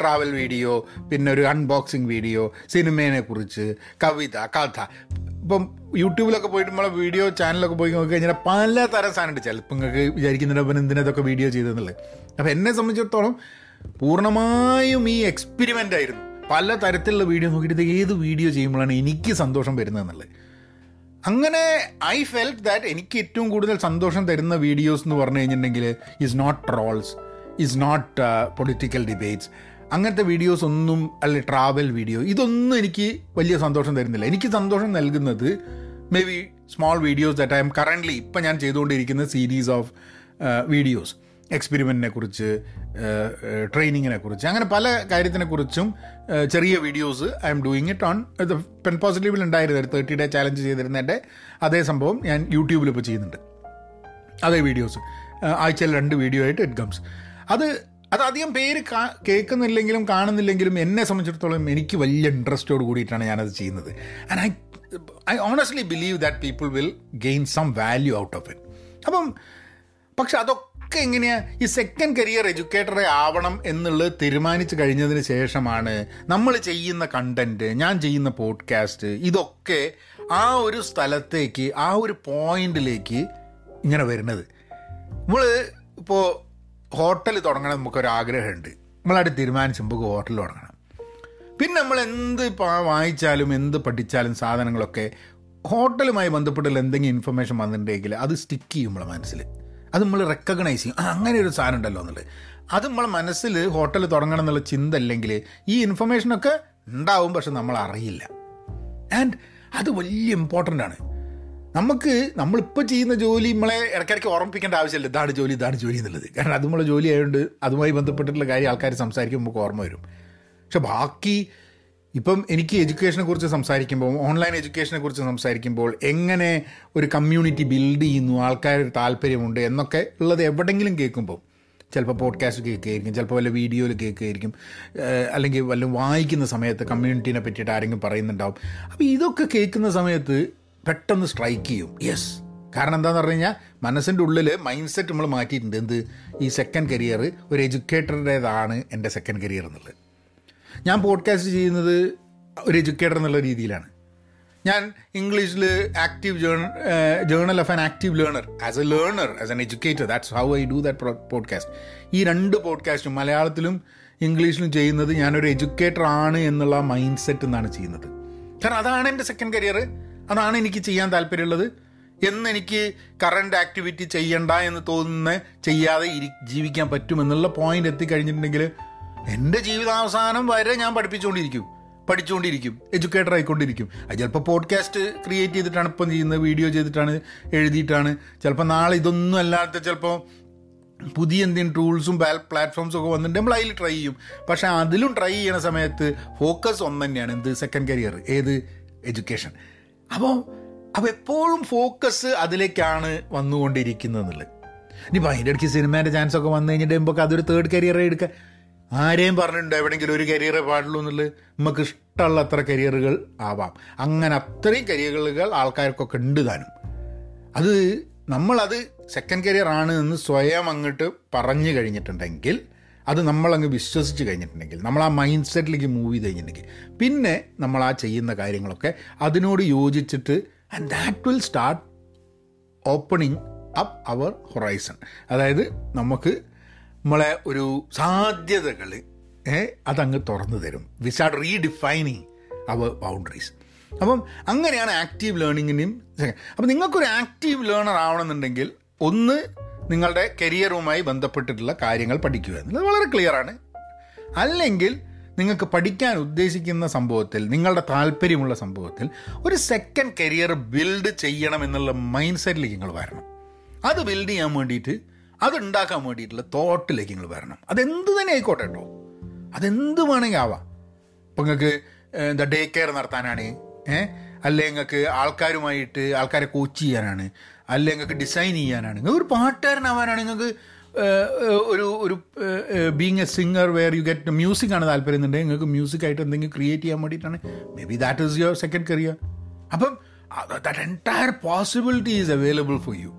Speaker 1: ട്രാവൽ വീഡിയോ പിന്നെ ഒരു അൺബോക്സിങ് വീഡിയോ സിനിമയെ കുറിച്ച് കവിത കഥ. ഇപ്പം യൂട്യൂബിലൊക്കെ പോയിട്ട് നമ്മളെ വീഡിയോ ചാനലൊക്കെ പോയി നോക്കി കഴിഞ്ഞാൽ പല തരം സാധനമുണ്ട്. ചിലപ്പോൾ നിങ്ങൾക്ക് വിചാരിക്കുന്നുണ്ട് എന്തിനതൊക്കെ വീഡിയോ ചെയ്തെന്നുള്ളത് അപ്പോൾ എന്നെ സംബന്ധിച്ചിടത്തോളം പൂർണമായും ഈ എക്സ്പെരിമെന്റ് ആയിരുന്നു. പല തരത്തിലുള്ള വീഡിയോ നോക്കിയിട്ട് ഏത് വീഡിയോ ചെയ്യുമ്പോഴാണ് എനിക്ക് സന്തോഷം വരുന്നതെന്നുള്ളത് അങ്ങനെ ഐ ഫെൽറ്റ് ദാറ്റ് എനിക്ക് ഏറ്റവും കൂടുതൽ സന്തോഷം തരുന്ന വീഡിയോസ് എന്ന് പറഞ്ഞു കഴിഞ്ഞിട്ടുണ്ടെങ്കിൽ is not trolls is not political debates അങ്ങനത്തെ വീഡിയോസ് ഒന്നും അല്ലെ ട്രാവൽ വീഡിയോ ഇതൊന്നും എനിക്ക് വലിയ സന്തോഷം തരുന്നില്ല. എനിക്ക് സന്തോഷം നൽകുന്നത് maybe small videos that I'm currently ഇപ്പം ഞാൻ ചെയ്തുകൊണ്ടിരിക്കുന്ന സീരീസ് ഓഫ് വീഡിയോസ് എക്സ്പെരിമെന്റിനെ കുറിച്ച് ട്രെയിനിങ്ങിനെ കുറിച്ച് അങ്ങനെ പല കാര്യത്തിനെ കുറിച്ചും ചെറിയ videos I'm doing it on. ഇത് പെൻ പോസിറ്റീവിൽ ഉണ്ടായിരുന്നു തേർട്ടി ഡേ ചാലഞ്ച് ചെയ്തിരുന്നതിന്റെ അതേ സംഭവം ഞാൻ യൂട്യൂബിൽ ഇപ്പോൾ ചെയ്യുന്നുണ്ട്. അതേ വീഡിയോസ് ആഴ്ചയിൽ രണ്ട് വീഡിയോ ആയിട്ട് ഇറ്റ് കംസ് അത് അത് അധികം പേര് കേൾക്കുന്നില്ലെങ്കിലും കാണുന്നില്ലെങ്കിലും എന്നെ സംബന്ധിച്ചിടത്തോളം എനിക്ക് വലിയ ഇൻട്രസ്റ്റോട് കൂടിയിട്ടാണ് ഞാനത് ചെയ്യുന്നത്. And I I honestly believe that people will gain some value out of it അപ്പം പക്ഷെ അതൊക്കെ എങ്ങനെയാണ് ഈ സെക്കൻഡ് കരിയർ എഡ്യൂക്കേറ്ററെ ആവണം എന്നുള്ളത് തീരുമാനിച്ചു കഴിഞ്ഞതിന് ശേഷമാണ് നമ്മൾ ചെയ്യുന്ന കണ്ടന്റ് ഞാൻ ചെയ്യുന്ന പോഡ്കാസ്റ്റ് ഇതൊക്കെ ആ ഒരു സ്ഥലത്തേക്ക് ആ ഒരു പോയിന്റിലേക്ക് ഇങ്ങനെ വരുന്നത്. നമ്മൾ ഇപ്പോൾ ഹോട്ടൽ തുടങ്ങണം നമുക്കൊരു ആഗ്രഹമുണ്ട്. നമ്മളവിടെ തീരുമാനിച്ച് നമുക്ക് ഹോട്ടൽ തുടങ്ങണം. പിന്നെ നമ്മൾ എന്ത് വായിച്ചാലും എന്ത് പഠിച്ചാലും സാധനങ്ങളൊക്കെ ഹോട്ടലുമായി ബന്ധപ്പെട്ടുള്ള എന്തെങ്കിലും ഇൻഫർമേഷൻ വന്നിട്ടുണ്ടെങ്കിൽ അത് സ്റ്റിക്ക് ചെയ്യും നമ്മളെ മനസ്സിൽ. അത് നമ്മൾ റെക്കഗ്നൈസ് ചെയ്യും. അങ്ങനെ ഒരു സാധനം ഉണ്ടല്ലോ എന്നുള്ളത്. അത് നമ്മളെ മനസ്സിൽ ഹോട്ടൽ തുടങ്ങണം എന്നുള്ള ചിന്ത അല്ലെങ്കിൽ ഈ ഇൻഫർമേഷനൊക്കെ ഉണ്ടാവും പക്ഷെ നമ്മൾ അറിയില്ല. ആൻഡ് അത് വലിയ ഇമ്പോർട്ടന്റ് ആണ്. നമുക്ക് നമ്മളിപ്പോൾ ചെയ്യുന്ന ജോലി നമ്മളെ ഇടയ്ക്കിടയ്ക്ക് ഓർമ്മിപ്പിക്കേണ്ട ആവശ്യമില്ല. ഇതാണ് ജോലി ഇതാണ് ജോലി എന്നുള്ളത്. കാരണം അത് നമ്മളെ ജോലി ആയതുകൊണ്ട് അതുമായി ബന്ധപ്പെട്ടിട്ടുള്ള കാര്യം ആൾക്കാർ സംസാരിക്കുമ്പോൾ ഓർമ്മ വരും. പക്ഷെ ബാക്കി ഇപ്പം എനിക്ക് എഡ്യൂക്കേഷനെ കുറിച്ച് സംസാരിക്കുമ്പോൾ ഓൺലൈൻ എഡ്യൂക്കേഷനെ കുറിച്ച് സംസാരിക്കുമ്പോൾ എങ്ങനെ ഒരു കമ്മ്യൂണിറ്റി ബിൽഡ് ചെയ്യുന്നു ആൾക്കാർ താല്പര്യമുണ്ട് എന്നൊക്കെ ഉള്ളത് എവിടെയെങ്കിലും കേൾക്കുമ്പോൾ ചിലപ്പോൾ പോഡ്കാസ്റ്റ് കേൾക്കുകയായിരിക്കും ചിലപ്പോൾ വല്ല വീഡിയോയിൽ കേൾക്കുകയായിരിക്കും അല്ലെങ്കിൽ വല്ല വായിക്കുന്ന സമയത്ത് കമ്മ്യൂണിറ്റീനെ പറ്റിയിട്ട് ആരെങ്കിലും പറയുന്നുണ്ടാവും. അപ്പോൾ ഇതൊക്കെ കേൾക്കുന്ന സമയത്ത് പെട്ടെന്ന് സ്ട്രൈക്ക് ചെയ്യും. യെസ് കാരണം എന്താണെന്ന് പറഞ്ഞു കഴിഞ്ഞാൽ മനസ്സിന്റെ ഉള്ളിൽ മൈൻഡ് സെറ്റ് നമ്മൾ മാറ്റിയിട്ടുണ്ട്. എന്ത്? ഈ സെക്കൻഡ് കരിയർ ഒരു എഡ്യൂക്കേറ്ററുടേതാണ് എന്റെ സെക്കൻഡ് കരിയർ എന്നുള്ളത്. ഞാൻ പോഡ്കാസ്റ്റ് ചെയ്യുന്നത് ഒരു എഡ്യൂക്കേറ്റർ എന്നുള്ള രീതിയിലാണ്. ഞാൻ ഇംഗ്ലീഷിൽ active journ journal of an active learner as a learner as an educator that's how I do that podcast ഈ രണ്ട് പോഡ്കാസ്റ്റും മലയാളത്തിലും ഇംഗ്ലീഷിലും ചെയ്യുന്നത് ഞാനൊരു എഡ്യൂക്കേറ്റർ ആണ് എന്നുള്ള മൈൻഡ് സെറ്റ് എന്നാണ് ചെയ്യുന്നത്. കാരണം അതാണ് എന്റെ സെക്കൻഡ് കരിയർ അതാണ് എനിക്ക് ചെയ്യാൻ താല്പര്യമുള്ളത്. എന്നെനിക്ക് കറണ്ട് ആക്ടിവിറ്റി ചെയ്യണ്ട എന്ന് തോന്നുന്ന ചെയ്യാതെ ജീവിക്കാൻ പറ്റുമെന്നുള്ള പോയിന്റ് എത്തിക്കഴിഞ്ഞിട്ടുണ്ടെങ്കിൽ എന്റെ ജീവിതാവസാനം വരെ ഞാൻ പഠിപ്പിച്ചുകൊണ്ടിരിക്കും. പഠിച്ചുകൊണ്ടിരിക്കും. എഡ്യൂക്കേറ്റർ ആയിക്കൊണ്ടിരിക്കും. അത് ചിലപ്പോൾ പോഡ്കാസ്റ്റ് ക്രിയേറ്റ് ചെയ്തിട്ടാണ് ഇപ്പം ചെയ്യുന്നത് വീഡിയോ ചെയ്തിട്ടാണ് എഴുതിയിട്ടാണ്. ചിലപ്പോൾ നാളെ ഇതൊന്നും അല്ലാത്ത ചിലപ്പോൾ പുതിയ എന്തെങ്കിലും ടൂൾസും പ്ലാറ്റ്ഫോംസും ഒക്കെ വന്നിട്ട് നമ്മൾ അതിൽ ട്രൈ ചെയ്യും. പക്ഷേ അതിലും ട്രൈ ചെയ്യണ സമയത്ത് ഫോക്കസ് ഒന്ന് തന്നെയാണ് എന്ത്? സെക്കൻഡ് കരിയർ ഏത്? എഡ്യൂക്കേഷൻ അപ്പോൾ അപ്പോൾ എപ്പോഴും ഫോക്കസ് അതിലേക്കാണ് വന്നുകൊണ്ടിരിക്കുന്നത് എന്നുള്ളത് ഇനിയിപ്പോൾ അതിന്റെ ഇടയ്ക്ക് സിനിമേന്റെ ചാൻസ് ഒക്കെ വന്നു കഴിഞ്ഞിട്ട് അതൊരു തേർഡ് കരിയർ എടുക്കുക ആരെയും പറഞ്ഞിട്ടുണ്ട് എവിടെയെങ്കിലും ഒരു കരിയറേ പാടുള്ളൂ എന്നുള്ളത് നമുക്ക് ഇഷ്ടമുള്ള അത്ര കരിയറുകൾ ആവാം. അങ്ങനെ അത്രയും കരിയറുകൾ ആൾക്കാർക്കൊക്കെ ഉണ്ട് താനും. അത് നമ്മളത് സെക്കൻഡ് കരിയർ ആണ് എന്ന് സ്വയം അങ്ങോട്ട് പറഞ്ഞു കഴിഞ്ഞിട്ടുണ്ടെങ്കിൽ അത് നമ്മളങ്ങ് വിശ്വസിച്ച് കഴിഞ്ഞിട്ടുണ്ടെങ്കിൽ നമ്മൾ ആ മൈൻഡ് സെറ്റിലേക്ക് മൂവ് ചെയ്ത് കഴിഞ്ഞിട്ടുണ്ടെങ്കിൽ പിന്നെ നമ്മൾ ആ ചെയ്യുന്ന കാര്യങ്ങളൊക്കെ അതിനോട് യോജിച്ചിട്ട് and that will start opening up our horizon അതായത് നമുക്ക് നമ്മളെ ഒരു സാധ്യതകൾ അതങ്ങ് തുറന്നു തരും. We start redefining our boundaries അപ്പം അങ്ങനെയാണ് ആക്റ്റീവ് ലേണിങ്ങിനെയും അപ്പം നിങ്ങൾക്കൊരു ആക്റ്റീവ് ലേണർ ആവണമെന്നുണ്ടെങ്കിൽ ഒന്ന് നിങ്ങളുടെ കരിയറുമായി ബന്ധപ്പെട്ടിട്ടുള്ള കാര്യങ്ങൾ പഠിക്കുക. എന്നുള്ളത് വളരെ ക്ലിയറാണ് അല്ലെങ്കിൽ നിങ്ങൾക്ക് പഠിക്കാൻ ഉദ്ദേശിക്കുന്ന സംഭവത്തിൽ നിങ്ങളുടെ താല്പര്യമുള്ള സംഭവത്തിൽ ഒരു സെക്കൻഡ് കരിയർ ബിൽഡ് ചെയ്യണം എന്നുള്ള മൈൻഡ് സെറ്റിലേക്ക് നിങ്ങൾ വരണം. അത് ബിൽഡ് ചെയ്യാൻ വേണ്ടിയിട്ട് അത് ഉണ്ടാക്കാൻ വേണ്ടിയിട്ടുള്ള തോട്ടിലേക്ക് നിങ്ങൾ വരണം. അതെന്ത് തന്നെ ആയിക്കോട്ടെ കേട്ടോ അതെന്ത് വേണമെങ്കിൽ ആവാം. ഇപ്പം നിങ്ങൾക്ക് എന്താ ഡേ കെയർ നടത്താനാണ് ഏഹ് അല്ലെ നിങ്ങൾക്ക് ആൾക്കാരുമായിട്ട് ആൾക്കാരെ കോച്ച് ചെയ്യാനാണ് അല്ലെ നിങ്ങൾക്ക് ഡിസൈൻ ചെയ്യാനാണ്. നിങ്ങൾക്ക് ഒരു പാട്ടുകാരനാവാനാണ് നിങ്ങൾക്ക് ഒരു ഒരു being a singer where you get music ആണ് താല്പര്യം ഉണ്ടെങ്കിൽ നിങ്ങൾക്ക് മ്യൂസിക് ആയിട്ട് എന്തെങ്കിലും ക്രിയേറ്റ് ചെയ്യാൻ വേണ്ടിയിട്ടാണ്. Maybe that is your second career അപ്പം that entire possibility is available for you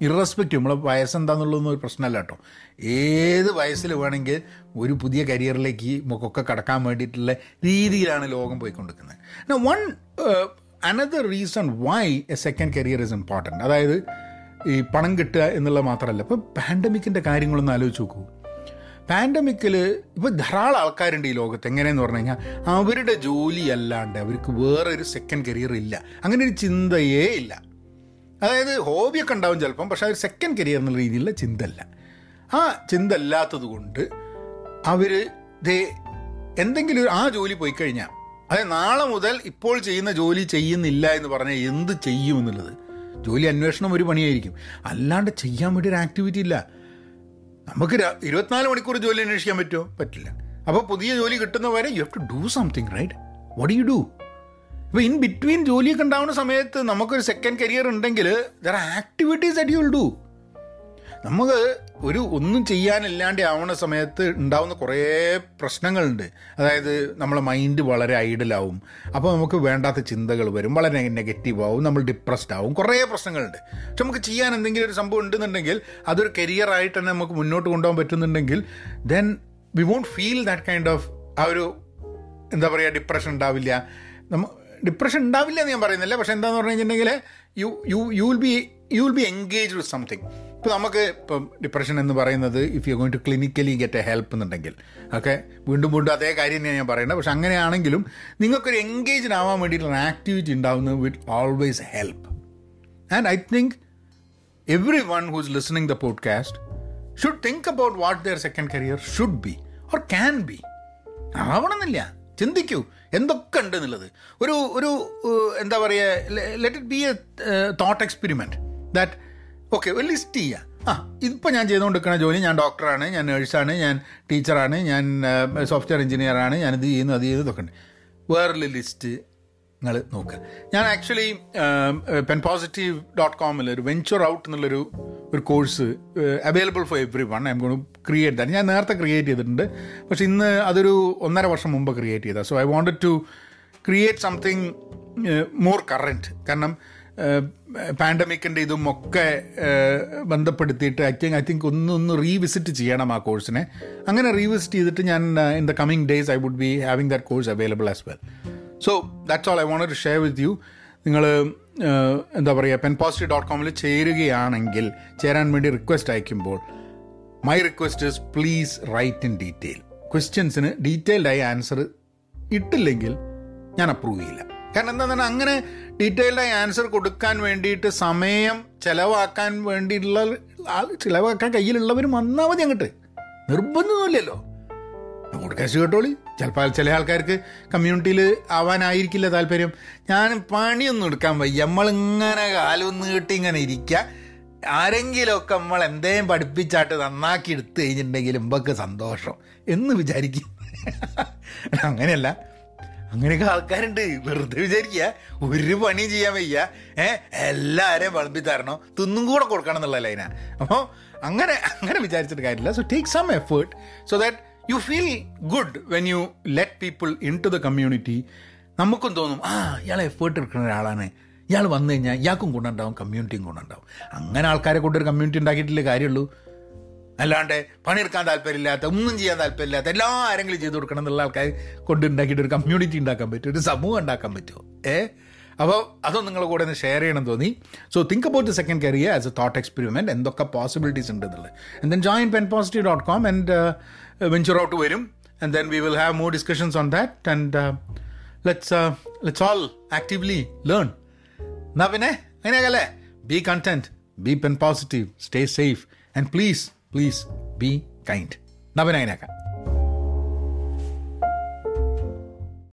Speaker 1: irrespective നമ്മളെ വയസ്സെന്താന്നുള്ളതൊന്നും ഒരു പ്രശ്നമല്ല കേട്ടോ. ഏത് വയസ്സിൽ വേണമെങ്കിൽ ഒരു പുതിയ കരിയറിലേക്ക് മുഖമൊക്കെ കടക്കാൻ വേണ്ടിയിട്ടുള്ള രീതിയിലാണ് ലോകം പോയിക്കൊണ്ടിരിക്കുന്നത്. One another reason why a second career is important അതായത് ഈ പണം കിട്ടുക എന്നുള്ളത് മാത്രമല്ല. ഇപ്പോൾ പാൻഡമിക്കിന്റെ കാര്യങ്ങളൊന്നും ആലോചിച്ച് നോക്കൂ. പാൻഡമിക്കിൽ ഇപ്പോൾ ധാരാളം ആൾക്കാരുണ്ട് ഈ ലോകത്ത്. എങ്ങനെയെന്ന് പറഞ്ഞു കഴിഞ്ഞാൽ അവരുടെ ജോലി അല്ലാണ്ട് അവർക്ക് വേറൊരു സെക്കൻഡ് കരിയർ ഇല്ല. അങ്ങനെ ഒരു ചിന്തയേ ഇല്ല. അതായത് ഹോബിയൊക്കെ ഉണ്ടാവും ചിലപ്പം പക്ഷെ ഒരു സെക്കൻഡ് കരിയർ എന്നുള്ള രീതിയിലുള്ള ചിന്തല്ല ആ ചിന്ത അല്ലാത്തത് കൊണ്ട് അവർ ദേ എന്തെങ്കിലും ആ ജോലി പോയി കഴിഞ്ഞാൽ അതായത് നാളെ മുതൽ ഇപ്പോൾ ചെയ്യുന്ന ജോലി ചെയ്യുന്നില്ല എന്ന് പറഞ്ഞാൽ എന്ത് ചെയ്യും എന്നുള്ളത്? ജോലി അന്വേഷണം ഒരു പണിയായിരിക്കും. അല്ലാണ്ട് ചെയ്യാൻ വേണ്ടി ഒരു ആക്ടിവിറ്റി ഇല്ല. നമുക്ക് ഇരുപത്തിനാല് മണിക്കൂർ ജോലി അന്വേഷിക്കാൻ പറ്റുമോ? പറ്റില്ല. അപ്പോൾ പുതിയ ജോലി കിട്ടുന്ന വരെ you have to do something right what you do ഇപ്പോൾ ഇൻ ബിറ്റ്വീൻ ജോലിയൊക്കെ ഉണ്ടാവുന്ന സമയത്ത് നമുക്കൊരു സെക്കൻഡ് കരിയർ ഉണ്ടെങ്കിൽ their activities at you will do നമുക്ക് ഒരു ഒന്നും ചെയ്യാനില്ലാണ്ട് ആവുന്ന സമയത്ത് ഉണ്ടാവുന്ന കുറേ പ്രശ്നങ്ങളുണ്ട്. അതായത് നമ്മളെ മൈൻഡ് വളരെ ഐഡലാവും അപ്പോൾ നമുക്ക് വേണ്ടാത്ത ചിന്തകൾ വരും. വളരെ നെഗറ്റീവ് ആവും. നമ്മൾ ഡിപ്രസ്ഡ് ആവും. കുറേ പ്രശ്നങ്ങളുണ്ട്. പക്ഷെ നമുക്ക് ചെയ്യാൻ എന്തെങ്കിലും ഒരു സംഭവം ഉണ്ടെന്നുണ്ടെങ്കിൽ അതൊരു കരിയറായിട്ട് തന്നെ നമുക്ക് മുന്നോട്ട് കൊണ്ടുപോകാൻ പറ്റുന്നുണ്ടെങ്കിൽ then we won't feel that kind of ആ ഒരു എന്താ പറയുക ഡിപ്രഷൻ ഉണ്ടാവില്ല. നമ്മ ഡിപ്രഷൻ ഉണ്ടാവില്ല എന്ന് ഞാൻ പറയുന്നില്ല. പക്ഷെ എന്താന്ന് പറഞ്ഞു കഴിഞ്ഞിട്ടുണ്ടെങ്കിൽ you you you will be you will be engage with something ഇപ്പോൾ നമുക്ക് ഇപ്പം ഡിപ്രഷൻ എന്ന് പറയുന്നത് if you going to clinically get a help എന്നുണ്ടെങ്കിൽ. ഓക്കെ വീണ്ടും വീണ്ടും അതേ കാര്യം തന്നെയാണ് ഞാൻ പറയുന്നത്. പക്ഷെ അങ്ങനെയാണെങ്കിലും നിങ്ങൾക്കൊരു എൻഗേജ്ഡ് ആവാൻ വേണ്ടിയിട്ടുള്ള ആക്ടിവിറ്റി ഉണ്ടാവുന്നത് with always help and I think everyone who's listening the podcast should think about what their second career should be or can be ആവണമെന്നില്ല. ചിന്തിക്കൂ. എന്തൊക്കെ ഉണ്ട് എന്നുള്ളത് ഒരു ഒരു എന്താ പറയുക let it be a thought experiment that okay ഒരു ലിസ്റ്റ് ചെയ്യുക ആ ഇതിപ്പോൾ ഞാൻ ചെയ്തുകൊണ്ടിരിക്കുന്ന ജോലി ഞാൻ ഡോക്ടറാണ് ഞാൻ നേഴ്സാണ് ഞാൻ ടീച്ചറാണ് ഞാൻ സോഫ്റ്റ്വെയർ എഞ്ചിനീയറാണ് ഞാൻ ഇത് ചെയ്യുന്നു അത് ചെയ്യുന്നു ഇതൊക്കെ ഉണ്ട്. വേറൊരു ലിസ്റ്റ് നിങ്ങൾ നോക്കുക ഞാൻ ആക്ച്വലി പെൻ പോസിറ്റീവ് ഡോട്ട് കോമിൽ ഒരു വെഞ്ചർ ഔട്ട് എന്നുള്ളൊരു ഒരു course available for everyone I'm gonna create that ഞാൻ നേരത്തെ ക്രിയേറ്റ് ചെയ്തിട്ടുണ്ട്. പക്ഷെ ഇന്ന് അതൊരു ഒന്നര വർഷം മുമ്പ് ക്രിയേറ്റ് ചെയ്ത. So I want to create something more current കാരണം പാൻഡമിക്കിന്റെ ഇതും ഒക്കെ ബന്ധപ്പെടുത്തിയിട്ട് ഐ തിങ്ക് ഐ തിങ്ക് ഒന്ന് ഒന്ന് റീവിസിറ്റ് ചെയ്യണം ആ കോഴ്സിനെ അങ്ങനെ റീവിസിറ്റ് ചെയ്തിട്ട് ഞാൻ in the coming days I would be having that course available as well so that's all I want to share with you നിങ്ങൾ എന്താ പറയുക പെൻ പോസിറ്റീവ് ഡോട്ട് കോമിൽ ചേരുകയാണെങ്കിൽ ചേരാൻ വേണ്ടി റിക്വസ്റ്റ് അയക്കുമ്പോൾ my request is please write in detail ക്വസ്റ്റ്യൻസിന് ഡീറ്റെയിൽഡായി ആൻസർ ഇട്ടില്ലെങ്കിൽ ഞാൻ അപ്രൂവ് ചെയ്യില്ല. കാരണം എന്താ പറഞ്ഞാൽ അങ്ങനെ ഡീറ്റെയിൽഡായി ആൻസർ കൊടുക്കാൻ വേണ്ടിയിട്ട് സമയം ചിലവാക്കാൻ വേണ്ടിയിട്ടുള്ള ചിലവാക്കാൻ കയ്യിലുള്ളവർ വന്നാൽ മതി അങ്ങോട്ട്. നിർബന്ധമൊന്നുമില്ലല്ലോ. പോഡ്കാസ്റ്റ് കേട്ടോളി. ചിലപ്പോൾ ചില ആൾക്കാർക്ക് കമ്മ്യൂണിറ്റിയിൽ ആവാനായിരിക്കില്ല താല്പര്യം. ഞാൻ പണിയൊന്നും എടുക്കാൻ വയ്യ. നമ്മളിങ്ങനെ കാലൊന്ന് കിട്ടി ഇങ്ങനെ ഇരിക്കുക ആരെങ്കിലുമൊക്കെ നമ്മൾ എന്തേലും പഠിപ്പിച്ചാട്ട് നന്നാക്കി എടുത്തു കഴിഞ്ഞിട്ടുണ്ടെങ്കിൽ മുമ്പൊക്കെ സന്തോഷം എന്ന് വിചാരിക്കും. അങ്ങനെയല്ല. അങ്ങനെയൊക്കെ ആൾക്കാരുണ്ട്. വെറുതെ വിചാരിക്കുക ഒരു പണി ചെയ്യാൻ വയ്യ. ഏ എല്ലാവരെയും വിളമ്പി തരണോ തിന്നും കൂടെ കൊടുക്കണം എന്നുള്ള ലൈന. അപ്പോൾ അങ്ങനെ അങ്ങനെ വിചാരിച്ചിട്ട് കാര്യമില്ല. So take some effort so that you feel good when you let people into the community നമുക്കും തോന്നും ആ ഇയാൾ എഫേർട്ട് എടുക്കുന്ന ഒരാളാണ്. ഇയാൾ വന്നു കഴിഞ്ഞാൽ ഇയാൾക്കും ഗുണമുണ്ടാവും കമ്മ്യൂണിറ്റിയും ഗുണമുണ്ടാവും അങ്ങനെ ആൾക്കാരെ കൊണ്ടൊരു കമ്മ്യൂണിറ്റി ഉണ്ടാക്കിയിട്ടില്ലേ? കാര്യമുള്ളൂ. അല്ലാണ്ട് പണിയെടുക്കാൻ താല്പര്യമില്ലാത്ത ഒന്നും ചെയ്യാൻ താല്പര്യമില്ലാത്ത എല്ലാ ആരെങ്കിലും ചെയ്തു കൊടുക്കണം എന്നുള്ള ആൾക്കാർ കൊണ്ട് ഉണ്ടാക്കിയിട്ട് ഒരു കമ്മ്യൂണിറ്റി ഉണ്ടാക്കാൻ പറ്റും ഒരു സമൂഹം ഉണ്ടാക്കാൻ പറ്റുമോ ഏ? അപ്പോൾ അതൊന്നും നിങ്ങളുടെ കൂടെ ഒന്ന് ഷെയർ ചെയ്യണം തോന്നി. So think about the second career as a thought experiment എന്തൊക്കെ പോസിബിലിറ്റീസ് ഉണ്ട് എന്നുള്ളത്. And then join pen positive dot com and venture out വരും and then we will have more discussions on that and let's let's all actively learn എന്നാ പിന്നെ അങ്ങനെയൊക്കെ be content be pen positive stay safe and please please be kind നവനായനാക്കാം